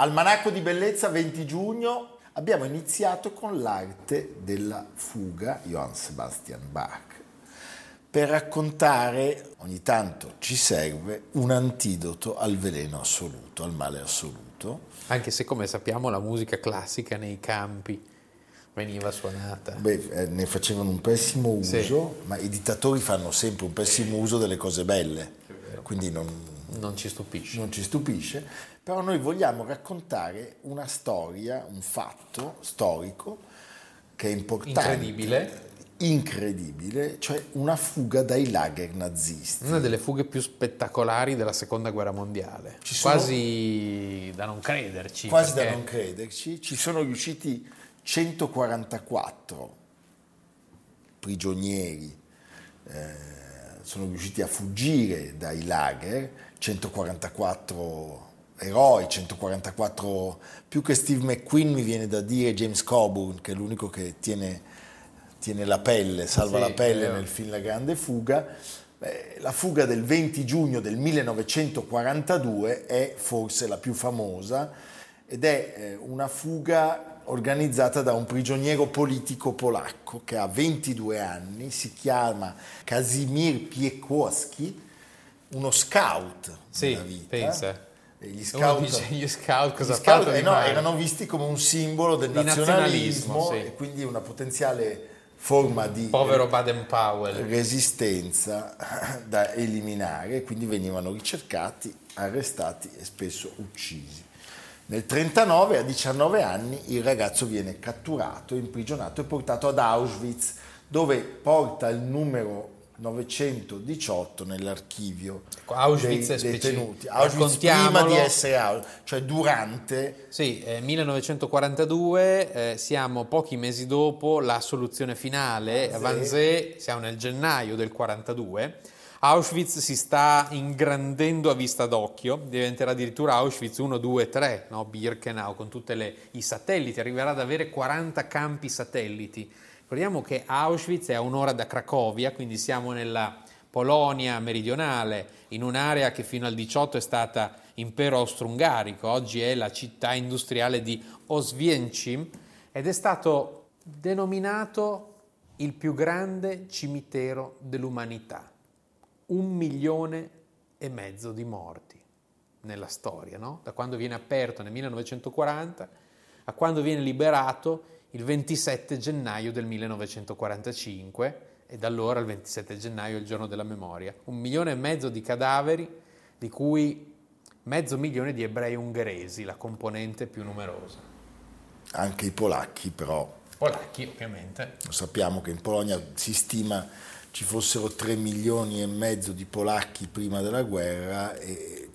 Almanacco di bellezza 20 giugno abbiamo iniziato con l'arte della fuga Johann Sebastian Bach per raccontare, ogni tanto ci serve, un antidoto al veleno assoluto, al male assoluto. Anche se come sappiamo la musica classica nei campi veniva suonata. Beh, eh, ne facevano un pessimo uso, sì. ma i dittatori fanno sempre un pessimo uso delle cose belle, quindi non, non ci stupisce. Non ci stupisce però noi vogliamo raccontare una storia, un fatto storico che è importante. Incredibile. Incredibile, cioè una fuga dai lager nazisti. Una delle fughe più spettacolari della seconda guerra mondiale. Sono, quasi da non crederci. Quasi perché... da non crederci. Ci sono riusciti 144 prigionieri, eh, sono riusciti a fuggire dai lager, 144 eroi, 144, più che Steve McQueen mi viene da dire James Coburn, che è l'unico che tiene, tiene la pelle, salva sì, la pelle nel film La Grande Fuga. Beh, la fuga del 20 giugno del 1942 è forse la più famosa ed è eh, una fuga organizzata da un prigioniero politico polacco che ha 22 anni, si chiama Kazimir Piekowski, uno scout sì, della vita. Pensa gli scout, dice, gli scout cosa gli scout eh, no, erano visti come un simbolo del nazionalismo, nazionalismo sì. e quindi una potenziale forma di povero Baden Powell resistenza da eliminare quindi venivano ricercati arrestati e spesso uccisi nel 1939 a 19 anni il ragazzo viene catturato imprigionato e portato ad Auschwitz dove porta il numero 918 nell'archivio ecco, Auschwitz dei detenuti. Auschwitz prima di essere Auschwitz, cioè durante... Sì, eh, 1942, eh, siamo pochi mesi dopo la soluzione finale, a Wannsee, siamo nel gennaio del 42. Auschwitz si sta ingrandendo a vista d'occhio, diventerà addirittura Auschwitz 1, 2, 3, no? Birkenau con tutti i satelliti, arriverà ad avere 40 campi satelliti Ricordiamo che Auschwitz è a un'ora da Cracovia, quindi siamo nella Polonia meridionale, in un'area che fino al 18 è stata impero austro-ungarico, oggi è la città industriale di Oswiecim ed è stato denominato il più grande cimitero dell'umanità. Un milione e mezzo di morti nella storia, no? da quando viene aperto nel 1940 a quando viene liberato il 27 gennaio del 1945 e da allora il 27 gennaio è il giorno della memoria. Un milione e mezzo di cadaveri, di cui mezzo milione di ebrei ungheresi, la componente più numerosa. Anche i polacchi però. Polacchi ovviamente. Sappiamo che in Polonia si stima ci fossero 3 milioni e mezzo di polacchi prima della guerra e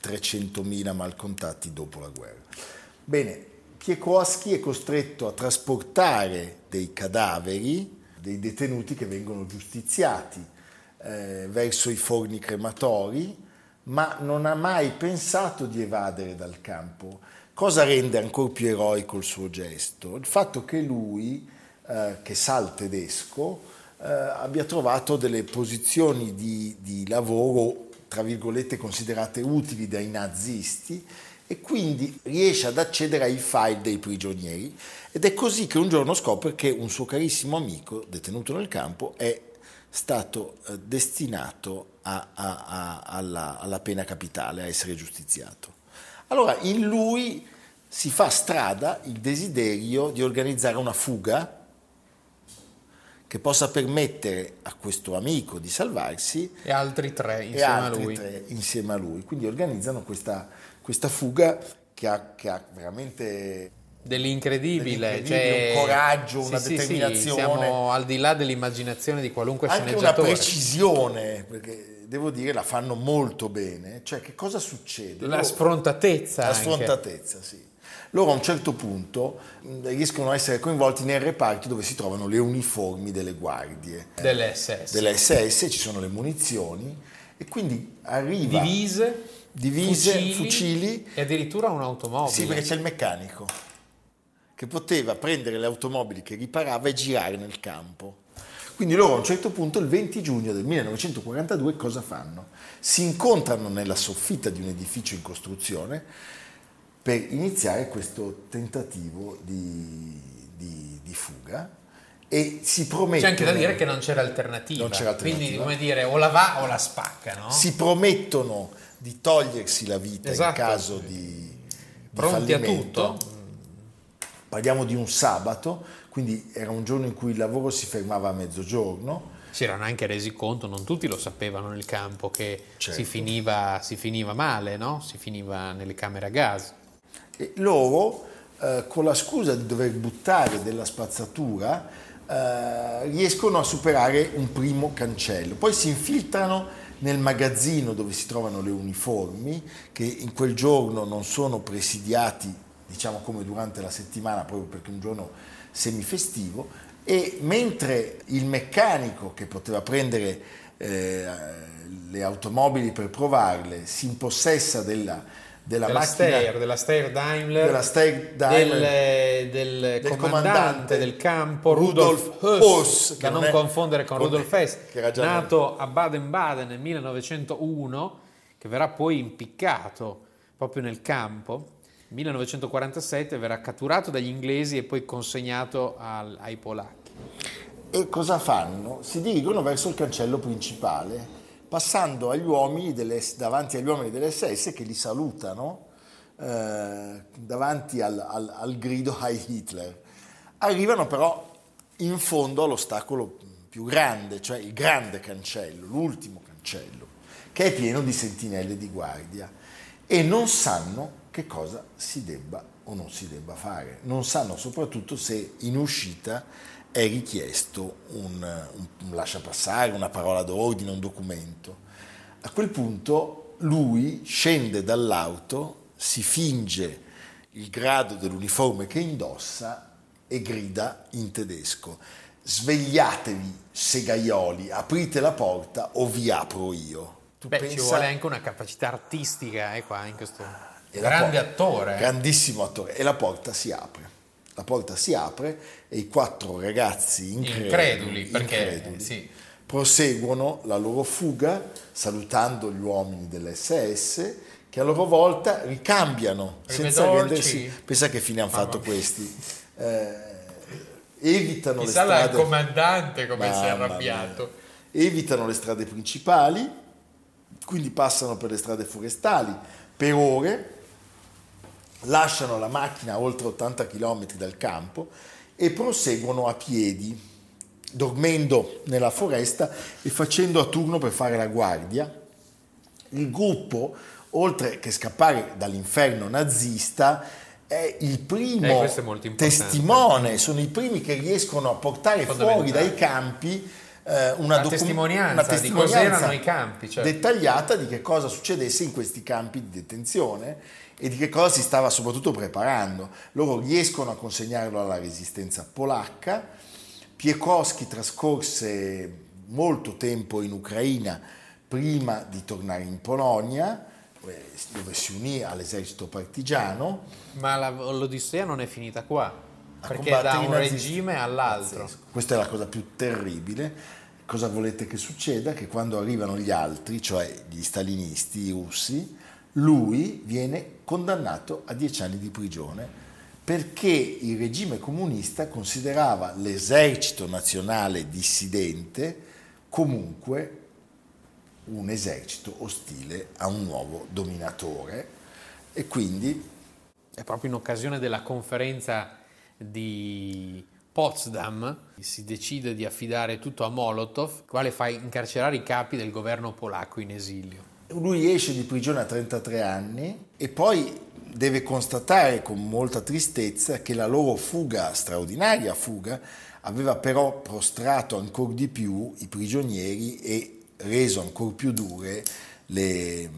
300.000 malcontati dopo la guerra. Bene, Kiekowski è costretto a trasportare dei cadaveri, dei detenuti che vengono giustiziati eh, verso i forni crematori, ma non ha mai pensato di evadere dal campo. Cosa rende ancora più eroico il suo gesto? Il fatto che lui eh, che sa il tedesco, eh, abbia trovato delle posizioni di, di lavoro, tra virgolette, considerate utili dai nazisti e quindi riesce ad accedere ai file dei prigionieri ed è così che un giorno scopre che un suo carissimo amico detenuto nel campo è stato eh, destinato a, a, a, alla, alla pena capitale, a essere giustiziato. Allora in lui si fa strada il desiderio di organizzare una fuga che possa permettere a questo amico di salvarsi e altri tre insieme, altri a, lui. Tre insieme a lui. Quindi organizzano questa, questa fuga che ha, che ha veramente dell'incredibile, cioè, un coraggio, una sì, determinazione. Sì, siamo al di là dell'immaginazione di qualunque Anche sceneggiatore. una precisione, perché devo dire la fanno molto bene. Cioè, che cosa succede? La Loro, sfrontatezza. La sfrontatezza, sì. Loro a un certo punto riescono a essere coinvolti nel reparto dove si trovano le uniformi delle guardie. Delle SS. Delle SS, ci sono le munizioni e quindi arriva... Divise, divise fucili, fucili e addirittura un'automobile. Sì, perché c'è il meccanico che poteva prendere le automobili che riparava e girare nel campo. Quindi loro a un certo punto, il 20 giugno del 1942, cosa fanno? Si incontrano nella soffitta di un edificio in costruzione per iniziare questo tentativo di, di, di fuga e si promettono... C'è anche da dire che non c'era alternativa, non c'era alternativa. quindi come dire o la va o la spacca, no? Si promettono di togliersi la vita esatto. in caso di, di Pronti fallimento. a tutto Parliamo di un sabato, quindi era un giorno in cui il lavoro si fermava a mezzogiorno. Si erano anche resi conto, non tutti lo sapevano nel campo, che certo. si, finiva, si, finiva, male, no? si finiva nelle camere a gas. E loro, eh, con la scusa di dover buttare della spazzatura, eh, riescono a superare un primo cancello. Poi si infiltrano nel magazzino dove si trovano le uniformi, che in quel giorno non sono presidiati diciamo come durante la settimana, proprio perché è un giorno semifestivo, e mentre il meccanico che poteva prendere eh, le automobili per provarle si impossessa della, della, della macchina Steyr, della Steyr Daimler, della Steyr Daimler del, del, del, comandante, comandante del campo Rudolf Höss, da non, non confondere con Rudolf Hess, nato a Baden-Baden nel 1901, che verrà poi impiccato proprio nel campo 1947 verrà catturato dagli inglesi e poi consegnato al, ai polacchi. E cosa fanno? Si dirigono verso il cancello principale, passando agli uomini delle, davanti agli uomini dell'SS che li salutano eh, davanti al, al, al grido Heil Hitler. Arrivano però in fondo all'ostacolo più grande, cioè il grande cancello, l'ultimo cancello, che è pieno di sentinelle di guardia e non sanno che cosa si debba o non si debba fare. Non sanno soprattutto se in uscita è richiesto un, un, un lascia passare, una parola d'ordine, un documento. A quel punto lui scende dall'auto, si finge il grado dell'uniforme che indossa e grida in tedesco. Svegliatevi, segaioli, aprite la porta o vi apro io. Tu Beh, pensa... ci vuole anche una capacità artistica eh, qua in questo grande porta, attore. Grandissimo attore. E la porta si apre. La porta si apre e i quattro ragazzi increduli, increduli, perché, increduli sì. proseguono la loro fuga salutando gli uomini dell'SS che a loro volta ricambiano senza rendersi... Pensa che fine hanno fatto questi. Eh, evitano Chissà le strade... il comandante come si è arrabbiato. Mia. Evitano le strade principali, quindi passano per le strade forestali per ore lasciano la macchina a oltre 80 km dal campo e proseguono a piedi, dormendo nella foresta e facendo a turno per fare la guardia. Il gruppo, oltre che scappare dall'inferno nazista, è il primo eh, è testimone, sono i primi che riescono a portare fuori dai campi eh, una, una, docu- testimonianza una, testimonianza, di i campi, cioè. dettagliata di che cosa succedesse in questi campi di detenzione e di che cosa si stava soprattutto preparando. Loro riescono a consegnarlo alla resistenza polacca. Piekowski trascorse molto tempo in Ucraina prima di tornare in Polonia, dove si unì all'esercito partigiano. Ma la, l'Odissea non è finita qua. Perché da un regime all'altro. Pazzesco. Questa è la cosa più terribile. Cosa volete che succeda? Che quando arrivano gli altri, cioè gli stalinisti, i russi, lui viene condannato a dieci anni di prigione perché il regime comunista considerava l'esercito nazionale dissidente comunque un esercito ostile a un nuovo dominatore e quindi È proprio in occasione della conferenza di Potsdam si decide di affidare tutto a Molotov, quale fa incarcerare i capi del governo polacco in esilio. Lui esce di prigione a 33 anni e poi deve constatare con molta tristezza che la loro fuga, straordinaria fuga, aveva però prostrato ancora di più i prigionieri e reso ancora più dure le,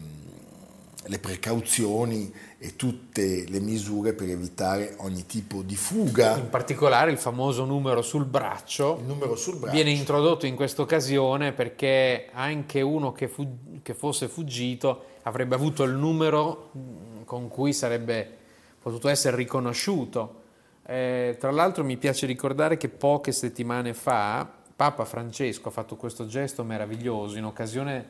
le precauzioni e tutte le misure per evitare ogni tipo di fuga. In particolare il famoso numero sul braccio Il numero sul braccio. viene introdotto in questa occasione perché anche uno che, fu- che fosse fuggito avrebbe avuto il numero mh, con cui sarebbe potuto essere riconosciuto. Eh, tra l'altro mi piace ricordare che poche settimane fa Papa Francesco ha fatto questo gesto meraviglioso in occasione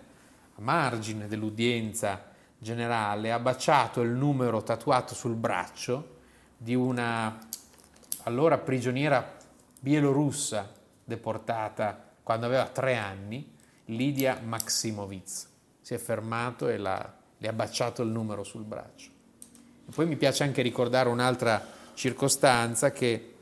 a margine dell'udienza generale, ha baciato il numero tatuato sul braccio di una allora prigioniera bielorussa deportata quando aveva tre anni, Lidia Maximovic. Si è fermato e l'ha- le ha baciato il numero sul braccio. E poi mi piace anche ricordare un'altra circostanza che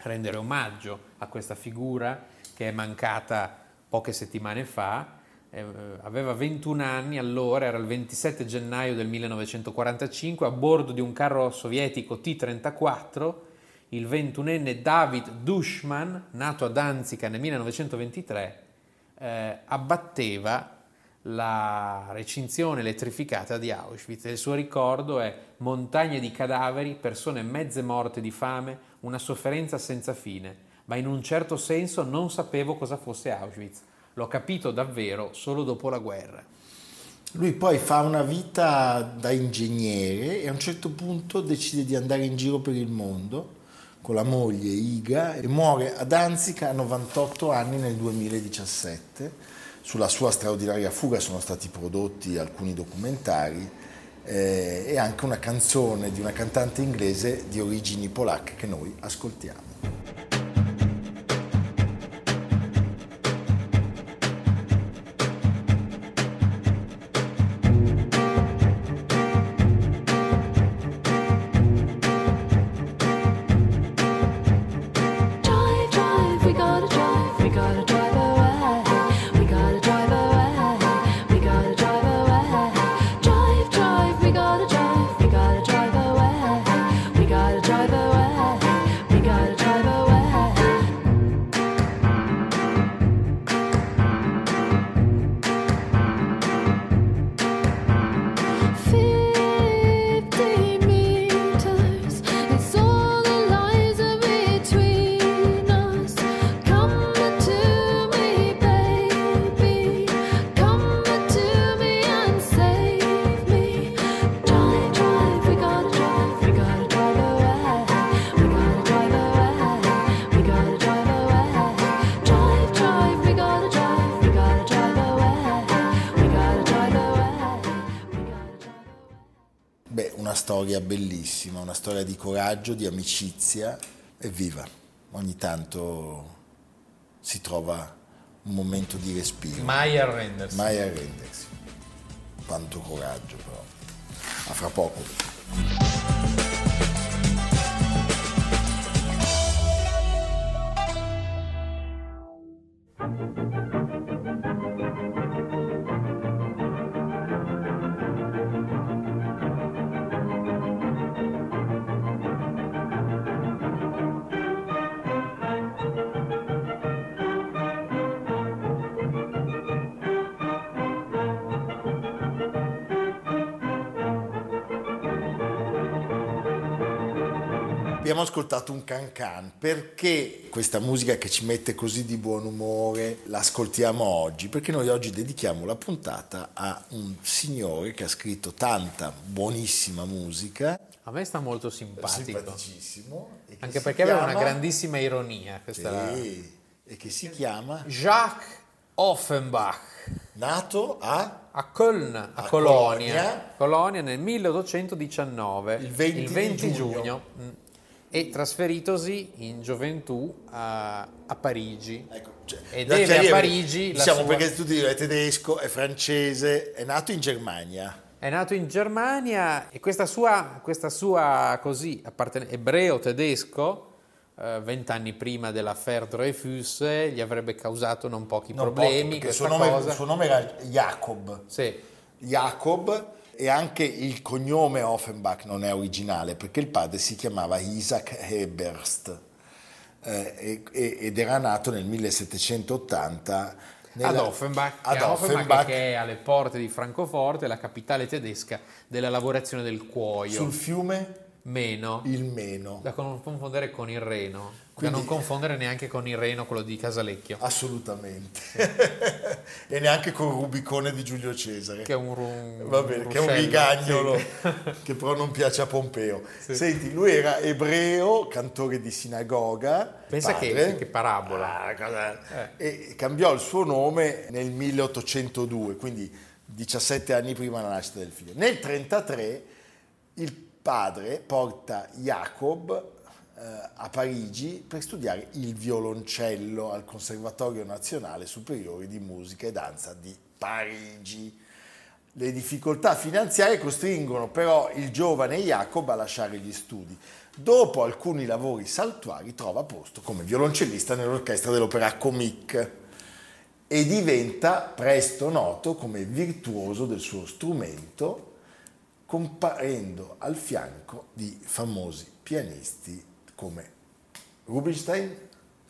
rendere omaggio a questa figura che è mancata poche settimane fa. Eh, aveva 21 anni allora, era il 27 gennaio del 1945, a bordo di un carro sovietico T-34, il 21enne David Dushman, nato a Danzica nel 1923, eh, abbatteva la recinzione elettrificata di Auschwitz. Il suo ricordo è montagne di cadaveri, persone mezze morte di fame, una sofferenza senza fine, ma in un certo senso non sapevo cosa fosse Auschwitz. L'ho capito davvero solo dopo la guerra. Lui poi fa una vita da ingegnere e a un certo punto decide di andare in giro per il mondo con la moglie Iga e muore a Danzica a 98 anni nel 2017. Sulla sua straordinaria fuga sono stati prodotti alcuni documentari eh, e anche una canzone di una cantante inglese di origini polacche che noi ascoltiamo. storia bellissima, una storia di coraggio, di amicizia e viva. Ogni tanto si trova un momento di respiro. Mai arrendersi. Mai arrendersi. Quanto coraggio però. A fra poco. thank you Abbiamo ascoltato un can can perché questa musica che ci mette così di buon umore l'ascoltiamo oggi? Perché noi oggi dedichiamo la puntata a un signore che ha scritto tanta buonissima musica, A me sta molto simpatico. simpaticissimo, che Anche perché aveva una chiama- grandissima ironia. Questa Sì, e che si chiama Jacques Offenbach. Nato a A Köln, a, A Colonia, Colonia. Colonia nel 1819, Il 20 di giugno. giugno, mm, e trasferitosi in gioventù a, a Parigi. Ecco, cioè, E deve chiarire, a Parigi diciamo sua- perché tutti dicono è tedesco, è francese, è nato in Germania. È nato in Germania e questa sua, questa sua così, apparten- ebreo-tedesco, eh, vent'anni prima dell'affaire Dreyfus, gli avrebbe causato non pochi Non problemi. perché questa suo nome, suo nome era Jacob. Sì. Jacob e anche il cognome Offenbach non è originale perché il padre si chiamava Isaac Heberst eh, ed era nato nel 1780 nella- ad Offenbach, ad che, Offenbach Offenbach, che è alle porte di Francoforte, la capitale tedesca della lavorazione del cuoio. sul fiume Meno, il Meno. da confondere con il Reno, Quindi- da non confondere neanche con il Reno, quello di Casalecchio, Assolutamente. e neanche con Rubicone di Giulio Cesare. che è un, ru- Va bene, che è un rigagnolo sì. che però non piace a Pompeo. Senti, lui era ebreo, cantore di sinagoga. Pensa che- che parabola. Ah, cosa- E cambiò il suo nome nel 1802, quindi 17 anni prima della nascita del figlio. Nel 1933 il padre porta Jacob eh, a Parigi per studiare il violoncello al Conservatorio Nazionale Superiore di Musica e Danza di Parigi. Le difficoltà finanziarie costringono però il giovane Jacob a lasciare gli studi. Dopo alcuni lavori saltuari trova posto come violoncellista nell'orchestra dell'Opera Comique e diventa presto noto come virtuoso del suo strumento, comparendo al fianco di famosi pianisti come Rubinstein,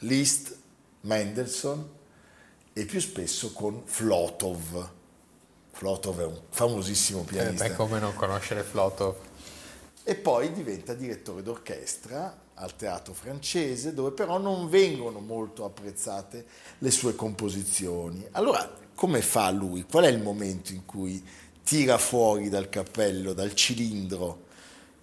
Liszt, Mendelssohn e più spesso con Flotov. Flotov è un famosissimo Eh, pianista. beh, come non conoscere Flotov? E poi diventa direttore d'orchestra al teatro francese, dove però non vengono molto apprezzate le sue composizioni. Allora, come fa lui? Qual è il momento in cui tira fuori dal cappello, dal cilindro,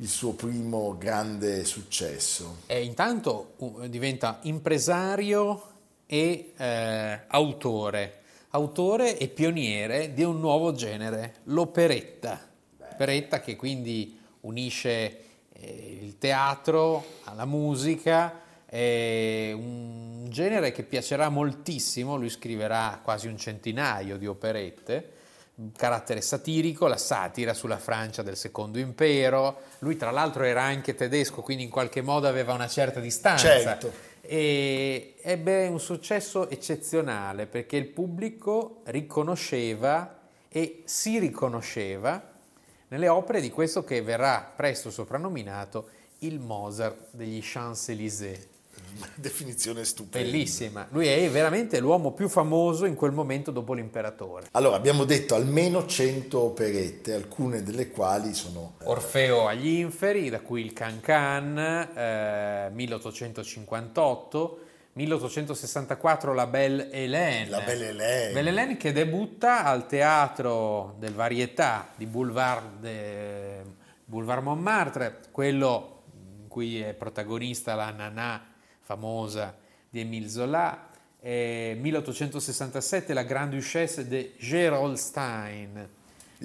il suo primo grande successo? E intanto diventa impresario e eh, autore, autore e pioniere di un nuovo genere, l'operetta. Operetta che quindi unisce eh, il teatro alla musica, è un genere che piacerà moltissimo, lui scriverà quasi un centinaio di operette, carattere satirico, la satira sulla Francia del Secondo Impero, lui tra l'altro era anche tedesco, quindi in qualche modo aveva una certa distanza. Certo. E ebbe un successo eccezionale perché il pubblico riconosceva e si riconosceva nelle opere di questo che verrà presto soprannominato il Mozart degli Champs-Élysées. Definizione stupenda. Bellissima, lui è veramente l'uomo più famoso in quel momento dopo l'imperatore. Allora, abbiamo detto almeno 100 operette, alcune delle quali sono Orfeo agli inferi, da cui il Can Can, eh, 1858, 1864 La Belle Hélène. La Belle Hélène. Belle Hélène che debutta al teatro del Varietà di Boulevard, de- Boulevard Montmartre, quello in cui è protagonista la Nana famosa di Émile Zola. E 1867 La Grande Duchesse de Gerolstein.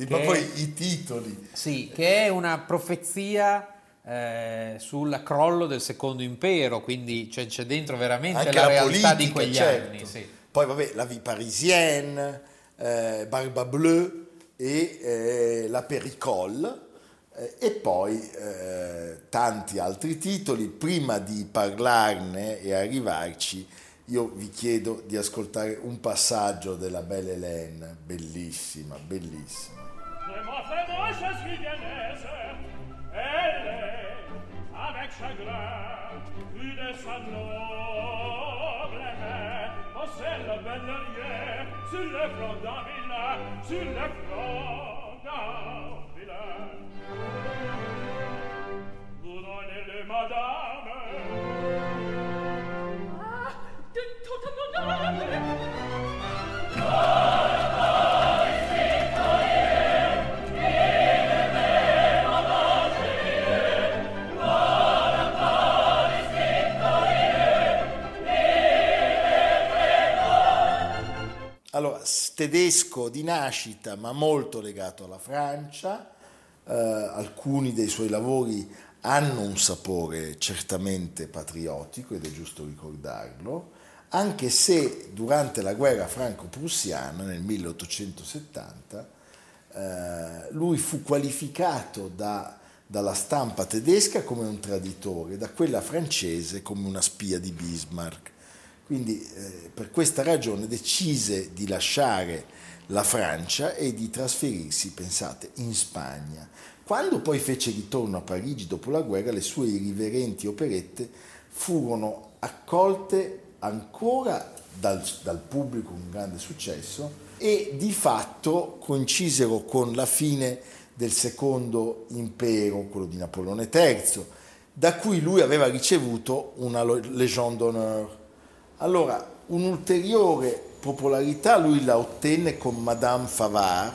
ma poi i titoli. sì, che è una profezia eh, sul crollo del secondo impero, quindi c'è, c'è dentro veramente anche la, la, realtà politica, di quegli certo. anni. sì. Poi vabbè, la vie parisienne, eh, Barba Bleu e eh, la Péricole eh, e poi eh, tanti altri titoli. Prima di parlarne e arrivarci, io vi chiedo di ascoltare un passaggio della Belle Hélène, bellissima, bellissima. Sur le front d'un vilain, sur le front tedesco di nascita ma molto legato alla Francia, Eh, alcuni dei suoi lavori hanno un sapore certamente patriottico ed è giusto ricordarlo, anche se durante la guerra franco-prussiana nel 1870 eh, lui fu qualificato da- dalla stampa tedesca come un traditore, da quella francese come una spia di Bismarck. Quindi eh, per questa ragione decise di lasciare la Francia e di trasferirsi, pensate, in Spagna. Quando poi fece ritorno a Parigi dopo la guerra, le sue irriverenti operette furono accolte ancora dal, dal pubblico con grande successo e di fatto coincisero con la fine del secondo impero, quello di Napoleone III, da cui lui aveva ricevuto una Légion d'honneur. Allora, un'ulteriore popolarità lui la ottenne con Madame Favart,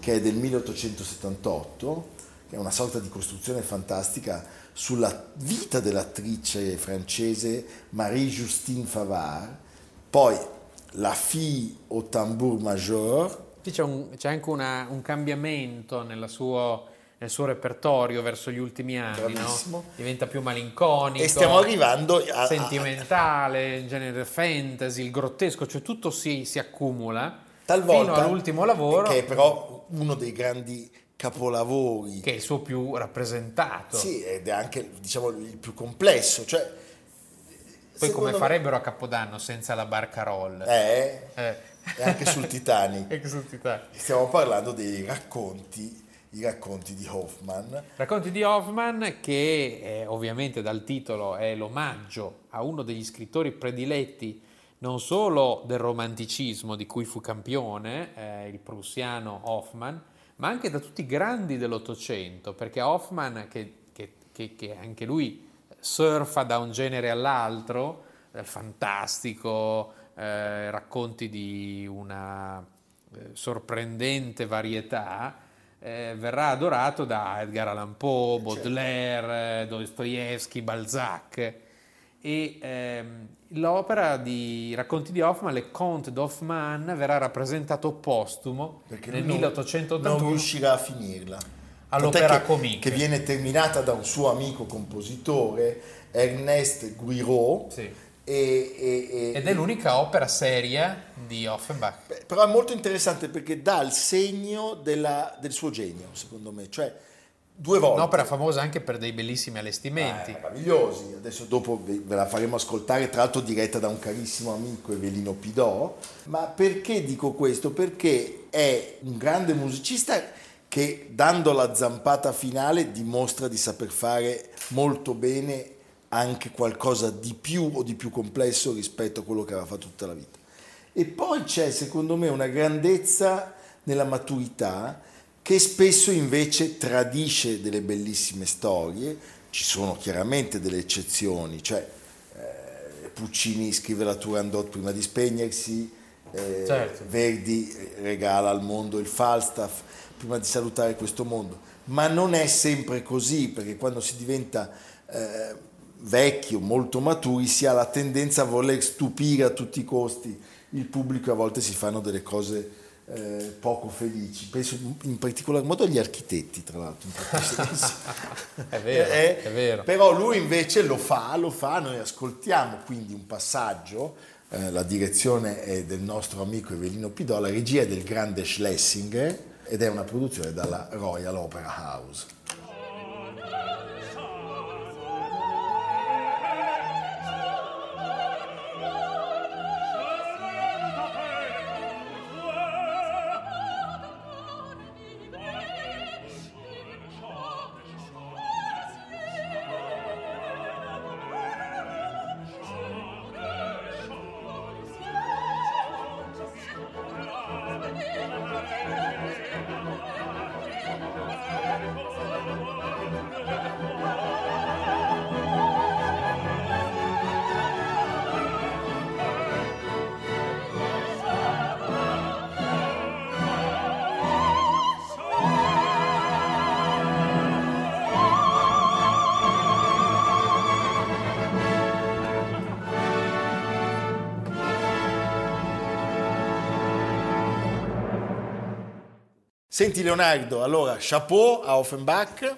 che è del 1878, che è una sorta di costruzione fantastica sulla vita dell'attrice francese Marie-Justine Favart, poi La fille au tambour major, c'è, un- c'è anche una- un cambiamento nella suo- nel suo repertorio verso gli ultimi anni, no? Diventa più malinconico. e stiamo arrivando a, sentimentale, in genere fantasy, il grottesco, cioè tutto si, si accumula talvolta fino all'ultimo lavoro che è però uno dei grandi capolavori che è il suo più rappresentato. Sì, ed è anche diciamo, il più complesso. Cioè, Poi come me- farebbero a Capodanno senza la barca roll? Eh, Eh. e anche sul Titanic. E che sul Titanic. Stiamo parlando dei racconti, i racconti di Hoffman. Racconti di Hoffman che eh, ovviamente dal titolo è l'omaggio a uno degli scrittori prediletti non solo del romanticismo di cui fu campione, eh, il prussiano Hoffman, ma anche da tutti i grandi dell'Ottocento, perché Hoffman, che, che- che- che anche lui surfa da un genere all'altro, dal fantastico, eh, racconti di una eh, sorprendente varietà, eh, verrà adorato da Edgar Allan Poe, Baudelaire, eh, Dostoevsky, Balzac. E ehm, l'opera di racconti di Hoffman, Le Conte d'Hoffmann, verrà rappresentato postumo Perché nel non- 1881 non riuscirà a finirla. all'Opera Comique. che viene terminata da un suo amico compositore, Ernest Guiraud. Sì. E- e- Ed è l'unica opera seria di Offenbach. Beh, Però è molto interessante perché dà il segno della- del suo genio, secondo me. Cioè, due volte. Un'opera famosa anche per dei bellissimi allestimenti. Eh, meravigliosi. Adesso dopo ve ve la faremo ascoltare, tra l'altro diretta da un carissimo amico Evelino Pidò. Ma perché dico questo? Perché è un grande musicista che dando la zampata finale dimostra di saper fare molto bene anche qualcosa di più o di più complesso rispetto a quello che aveva fatto tutta la vita. E poi c'è secondo me una grandezza nella maturità che spesso invece tradisce delle bellissime storie, ci sono chiaramente delle eccezioni, cioè eh, Puccini scrive la Turandot prima di spegnersi, eh, Certo. Verdi regala al mondo il Falstaff prima di salutare questo mondo, ma non è sempre così perché quando si diventa eh, vecchio, molto maturi, si ha la tendenza a voler stupire a tutti i costi il pubblico e a volte si fanno delle cose eh, poco felici. Penso in particolar modo agli architetti, tra l'altro. È vero, Eh, è vero. Però lui invece lo fa, lo fa, noi ascoltiamo quindi un passaggio, eh, la direzione è del nostro amico Evelino Pidò, la regia è del grande Schlesinger ed è una produzione dalla Royal Opera House. Senti Leonardo, allora, chapeau a Offenbach.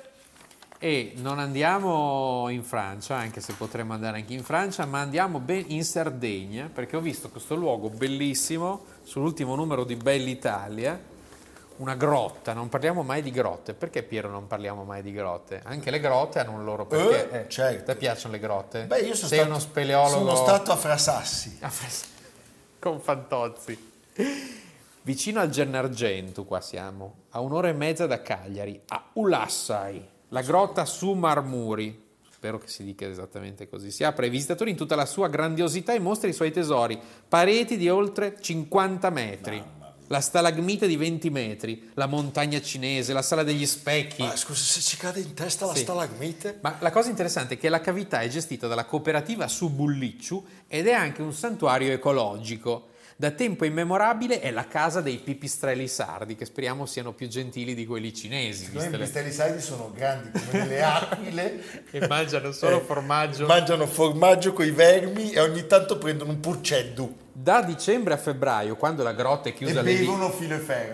E non andiamo in Francia, anche se potremmo andare anche in Francia, ma andiamo ben in Sardegna, perché ho visto questo luogo bellissimo sull'ultimo numero di Bell'Italia, una grotta, non parliamo mai di grotte. Perché Piero non parliamo mai di grotte? Anche le grotte hanno un loro perché. Eh, certo. Ti piacciono le grotte? Beh, io sono Sei stato, uno speleologo. Sono stato a Frasassi. Ah, fres- con Fantozzi. Vicino al Gennargentu, qua siamo, a un'ora e mezza da Cagliari, a Ulassai, la grotta su Marmuri. Spero che si dica esattamente così. Si apre ai visitatori in tutta la sua grandiosità e mostra i suoi tesori. Pareti di oltre 50 metri. La stalagmite di 20 metri, la montagna cinese, la sala degli specchi. Ma scusa, se ci cade in testa la Sì. stalagmite? Ma la cosa interessante è che la cavità è gestita dalla cooperativa su Bullicciu ed è anche un santuario ecologico. Da tempo immemorabile è la casa dei pipistrelli sardi, che speriamo siano più gentili di quelli cinesi. I le- pistelli sardi sono grandi come delle aquile. E mangiano solo Eh, formaggio. Mangiano formaggio con i vermi e ogni tanto prendono un purceddu Da dicembre a febbraio, quando la grotta è chiusa alle visite.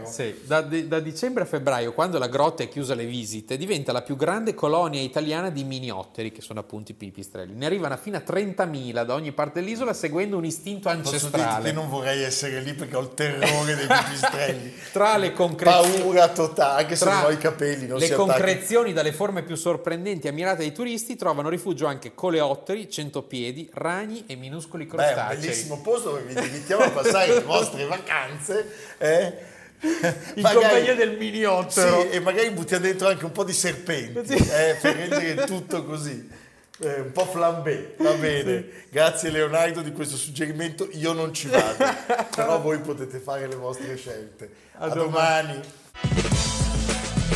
Sì, da, di- da dicembre a febbraio, quando la grotta è chiusa alle visite, diventa la più grande colonia italiana di miniotteri, che sono appunto i pipistrelli. Ne arrivano fino a 30.000 da ogni parte dell'isola, seguendo un istinto ancestrale. che non vorrei essere lì perché ho il terrore dei pipistrelli. Tra le concrezioni. Paura totale, anche se non ho i capelli, non le concrezioni dalle forme più sorprendenti e ammirate dai turisti trovano rifugio anche coleotteri, centopiedi, ragni e minuscoli Beh, è un crostacei. bellissimo posto dove vi invitiamo a passare le vostre vacanze. Eh? In Magari- compagnia del miniottero. Sì, e magari buttiamo dentro anche un po' di serpenti Sì. eh, per rendere tutto così. eh, un po' flambé, va bene. Grazie Leonardo di questo suggerimento. Io non ci vado, però voi potete fare le vostre scelte. A, domani.